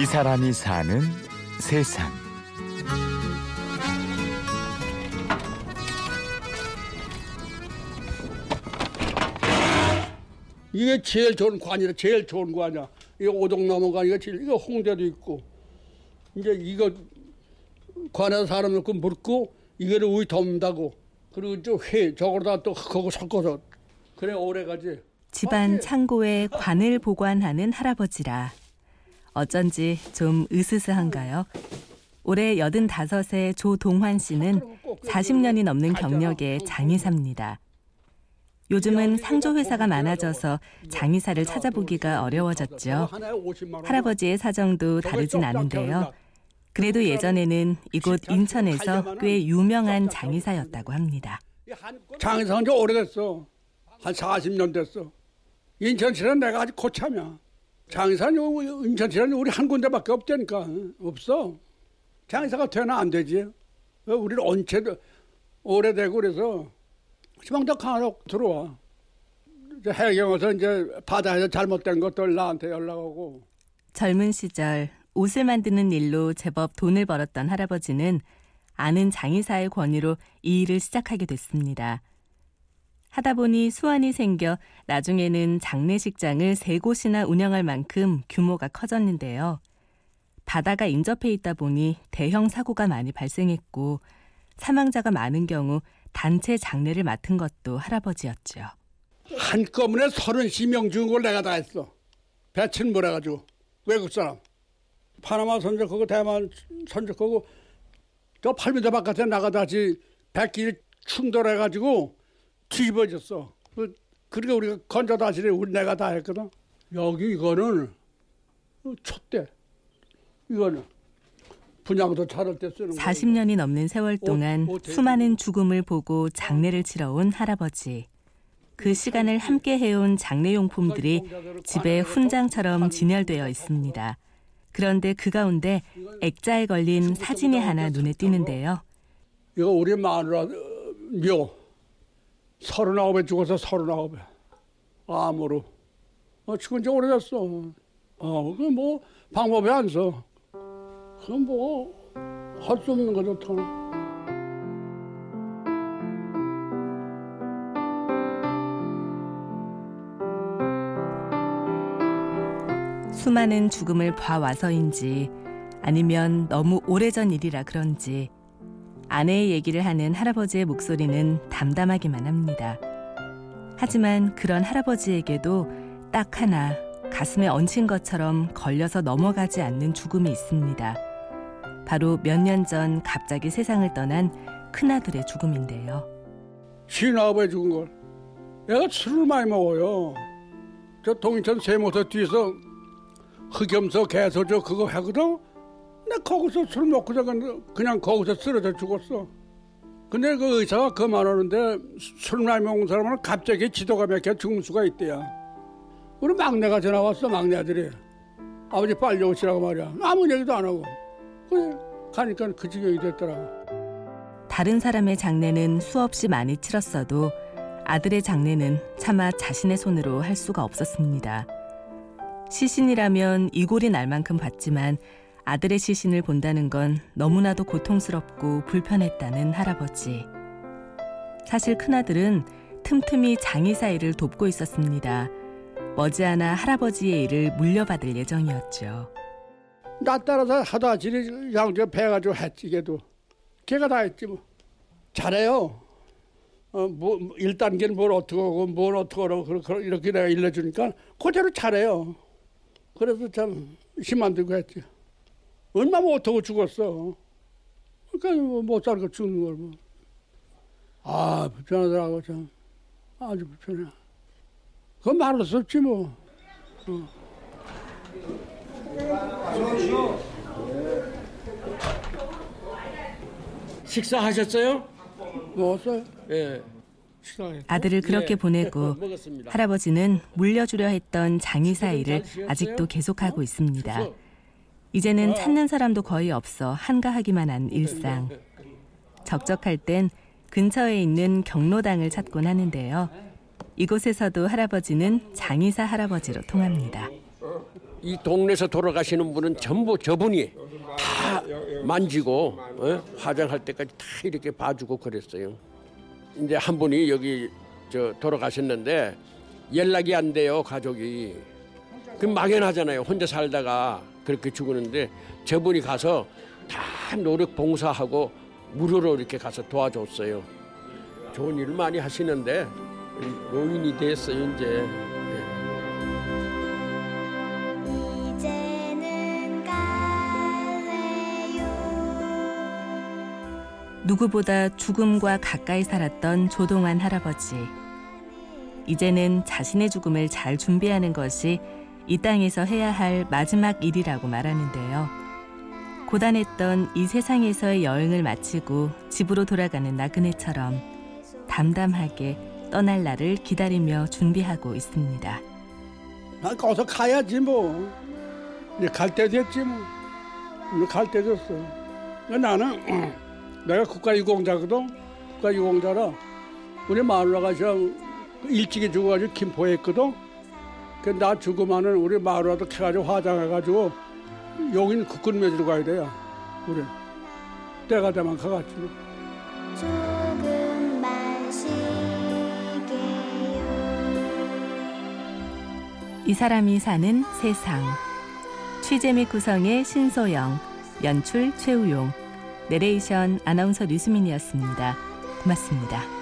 이 사람이 사는 세상. 이게 제일 좋은 관이라 제일 좋은 관이야. 이거 오동 넘어가 이거 제일 이거 홍대도 있고 이제 이거 관에서 사람 넣고 묻고 이거를 우이 덮는다고 그리고 저회 저거다 또 그거 섞어서 그래 오래 가지. 집안 창고에 관을 보관하는 할아버지라 어쩐지 좀 으스스한가요? 올해 85세 조동환 씨는 40년이 넘는 경력의 장의사입니다. 요즘은 상조회사가 많아져서 장의사를 찾아보기가 어려워졌죠. 할아버지의 사정도 다르진 않은데요. 그래도 예전에는 이곳 인천에서 꽤 유명한 장의사였다고 합니다. 장의사한 지 오래됐어. 한 40년 됐어. 인천시는 내가 아직 고참이야. 장의사는 인천시는 우리 한 군데밖에 없다니까. 없어. 장의사가 되나 안 되지. 우리는 언제도 오래되고 그래서 희망도 강하로 들어와. 해경에서 이제 바다에서 잘못된 것들 나한테 연락 오고. 젊은 시절 옷을 만드는 일로 제법 돈을 벌었던 할아버지는 아는 장의사의 권유로 이 일을 시작하게 됐습니다. 하다 보니 수완이 생겨 나중에는 장례식장을 세 곳이나 운영할 만큼 규모가 커졌는데요. 바다가 인접해 있다 보니 대형 사고가 많이 발생했고 사망자가 많은 경우 단체 장례를 맡은 것도 할아버지였죠. 한꺼번에 서른 시명 죽은 걸 내가 다 했어. 배친 몰아가지고 외국 사람. 파나마 선적하고 대만 선적하고 저 8m 바깥에 나가다지 백길 충돌해가지고 뒤집어졌어. 그, 그러니까 우리가 건져 다시래 우리 내가 다 했거든. 여기 이거는 촛대. 이거는 분양도 차를 때 쓰는 40년이 넘는 세월 동안 옷, 옷 수많은 죽음을 보고 장례를 치러 온 할아버지. 그 시간을 함께 해온 장례용품들이 집에 훈장처럼 진열되어 있습니다. 그런데 그 가운데 액자에 걸린 사진이 하나 눈에 띄는데요. 이거 우리 마누라 묘. 서른아홉에 죽어서 서른아홉에 암으로. 어, 죽은 지 오래됐어. 어, 그 뭐 방법이 안 써. 그럼 뭐할 수 없는 거죠, 더. 수많은 죽음을 봐와서인지 아니면 너무 오래전 일이라 그런지 아내의 얘기를 하는 할아버지의 목소리는 담담하기만 합니다. 하지만 그런 할아버지에게도 딱 하나 가슴에 얹힌 것처럼 걸려서 넘어가지 않는 죽음이 있습니다. 바로 몇 년 전 갑자기 세상을 떠난 큰아들의 죽음인데요. 신아버지 죽은 걸. 내가 술을 많이 먹어요. 저 동인천 세모서 뒤에서 흑염소 개소저 그거 하거든. 나 거기서 술 먹고 자 그냥 거기서 쓰러져 죽었어. 근데 그 의사가 그만하는데 술 많이 먹은 사람은 갑자기 지도가 막혀 죽을 수가 있대요. 우리 막내가 전화 왔어 막내 아들이 아버지 빨리 오시라고 말이야. 아무 얘기도 안 하고 그래 가니까 그 지경이 됐더라고. 다른 사람의 장례는 수없이 많이 치렀어도 아들의 장례는 차마 자신의 손으로 할 수가 없었습니다. 시신이라면 이골이 날 만큼 봤지만 아들의 시신을 본다는 건 너무나도 고통스럽고 불편했다는 할아버지. 사실 큰아들은 틈틈이 장의사 일을 돕고 있었습니다. 머지않아 할아버지의 일을 물려받을 예정이었죠. 나 따라서 하다 지리 양재 배가지고 했지 걔도 걔가 다 했지 뭐 잘해요. 어 뭐 1단계는 뭘 어떻게 하고 뭘 어떻게 하고 이렇게 내가 일러주니까 그대로 잘해요. 그래서 참 힘만 들고 했지. 얼마 못하고 죽었어. 그러니까 못 살고 죽는 걸 뭐. 아 불편하더라고 참 아주 불편해. 그건 말할 수 없지 뭐. 어. 식사하셨어요? 먹었어요? 예. 아들을 그렇게 예. 보내고 먹었습니다. 할아버지는 물려주려 했던 장의사 일을 아직도 계속하고 있습니다. 이제는 찾는 사람도 거의 없어 한가하기만 한 일상. 적적할 땐 근처에 있는 경로당을 찾곤 하는데요. 이곳에서도 할아버지는 장의사 할아버지로 통합니다. 이 동네에서 돌아가시는 분은 전부 저분이 다 만지고 어? 화장할 때까지 다 이렇게 봐주고 그랬어요. 이제 한 분이 여기 저 돌아가셨는데 연락이 안 돼요 가족이. 그 막연하잖아요. 혼자 살다가 그렇게 죽었는데 저분이 가서 다 노력 봉사하고 무료로 이렇게 가서 도와줬어요. 좋은 일을 많이 하시는데 노인이 됐어요 이제. 누구보다 죽음과 가까이 살았던 조동환 할아버지. 이제는 자신의 죽음을 잘 준비하는 것이 이 땅에서 해야 할 마지막 일이라고 말하는데요. 고단했던 이 세상에서의 여행을 마치고 집으로 돌아가는 나그네처럼 담담하게 떠날 날을 기다리며 준비하고 있습니다. 난 거기서 가야지 뭐. 이제 갈 때 됐지 뭐. 이제 갈 때 됐어. 나는 내가 국가유공자거든. 국가유공자라 우리 마누라가 좀 일찍이 죽어가지고 김포에 있거든. 그나 죽으면은 우리 마누라도 캐가지고 화장해가지고 용인 국군 맺으러 가야 돼요. 우리 때가 되면 가가지고. 이 사람이 사는 세상. 취재 및 구성의 신소영, 연출 최우용, 내레이션 아나운서 류수민이었습니다. 고맙습니다.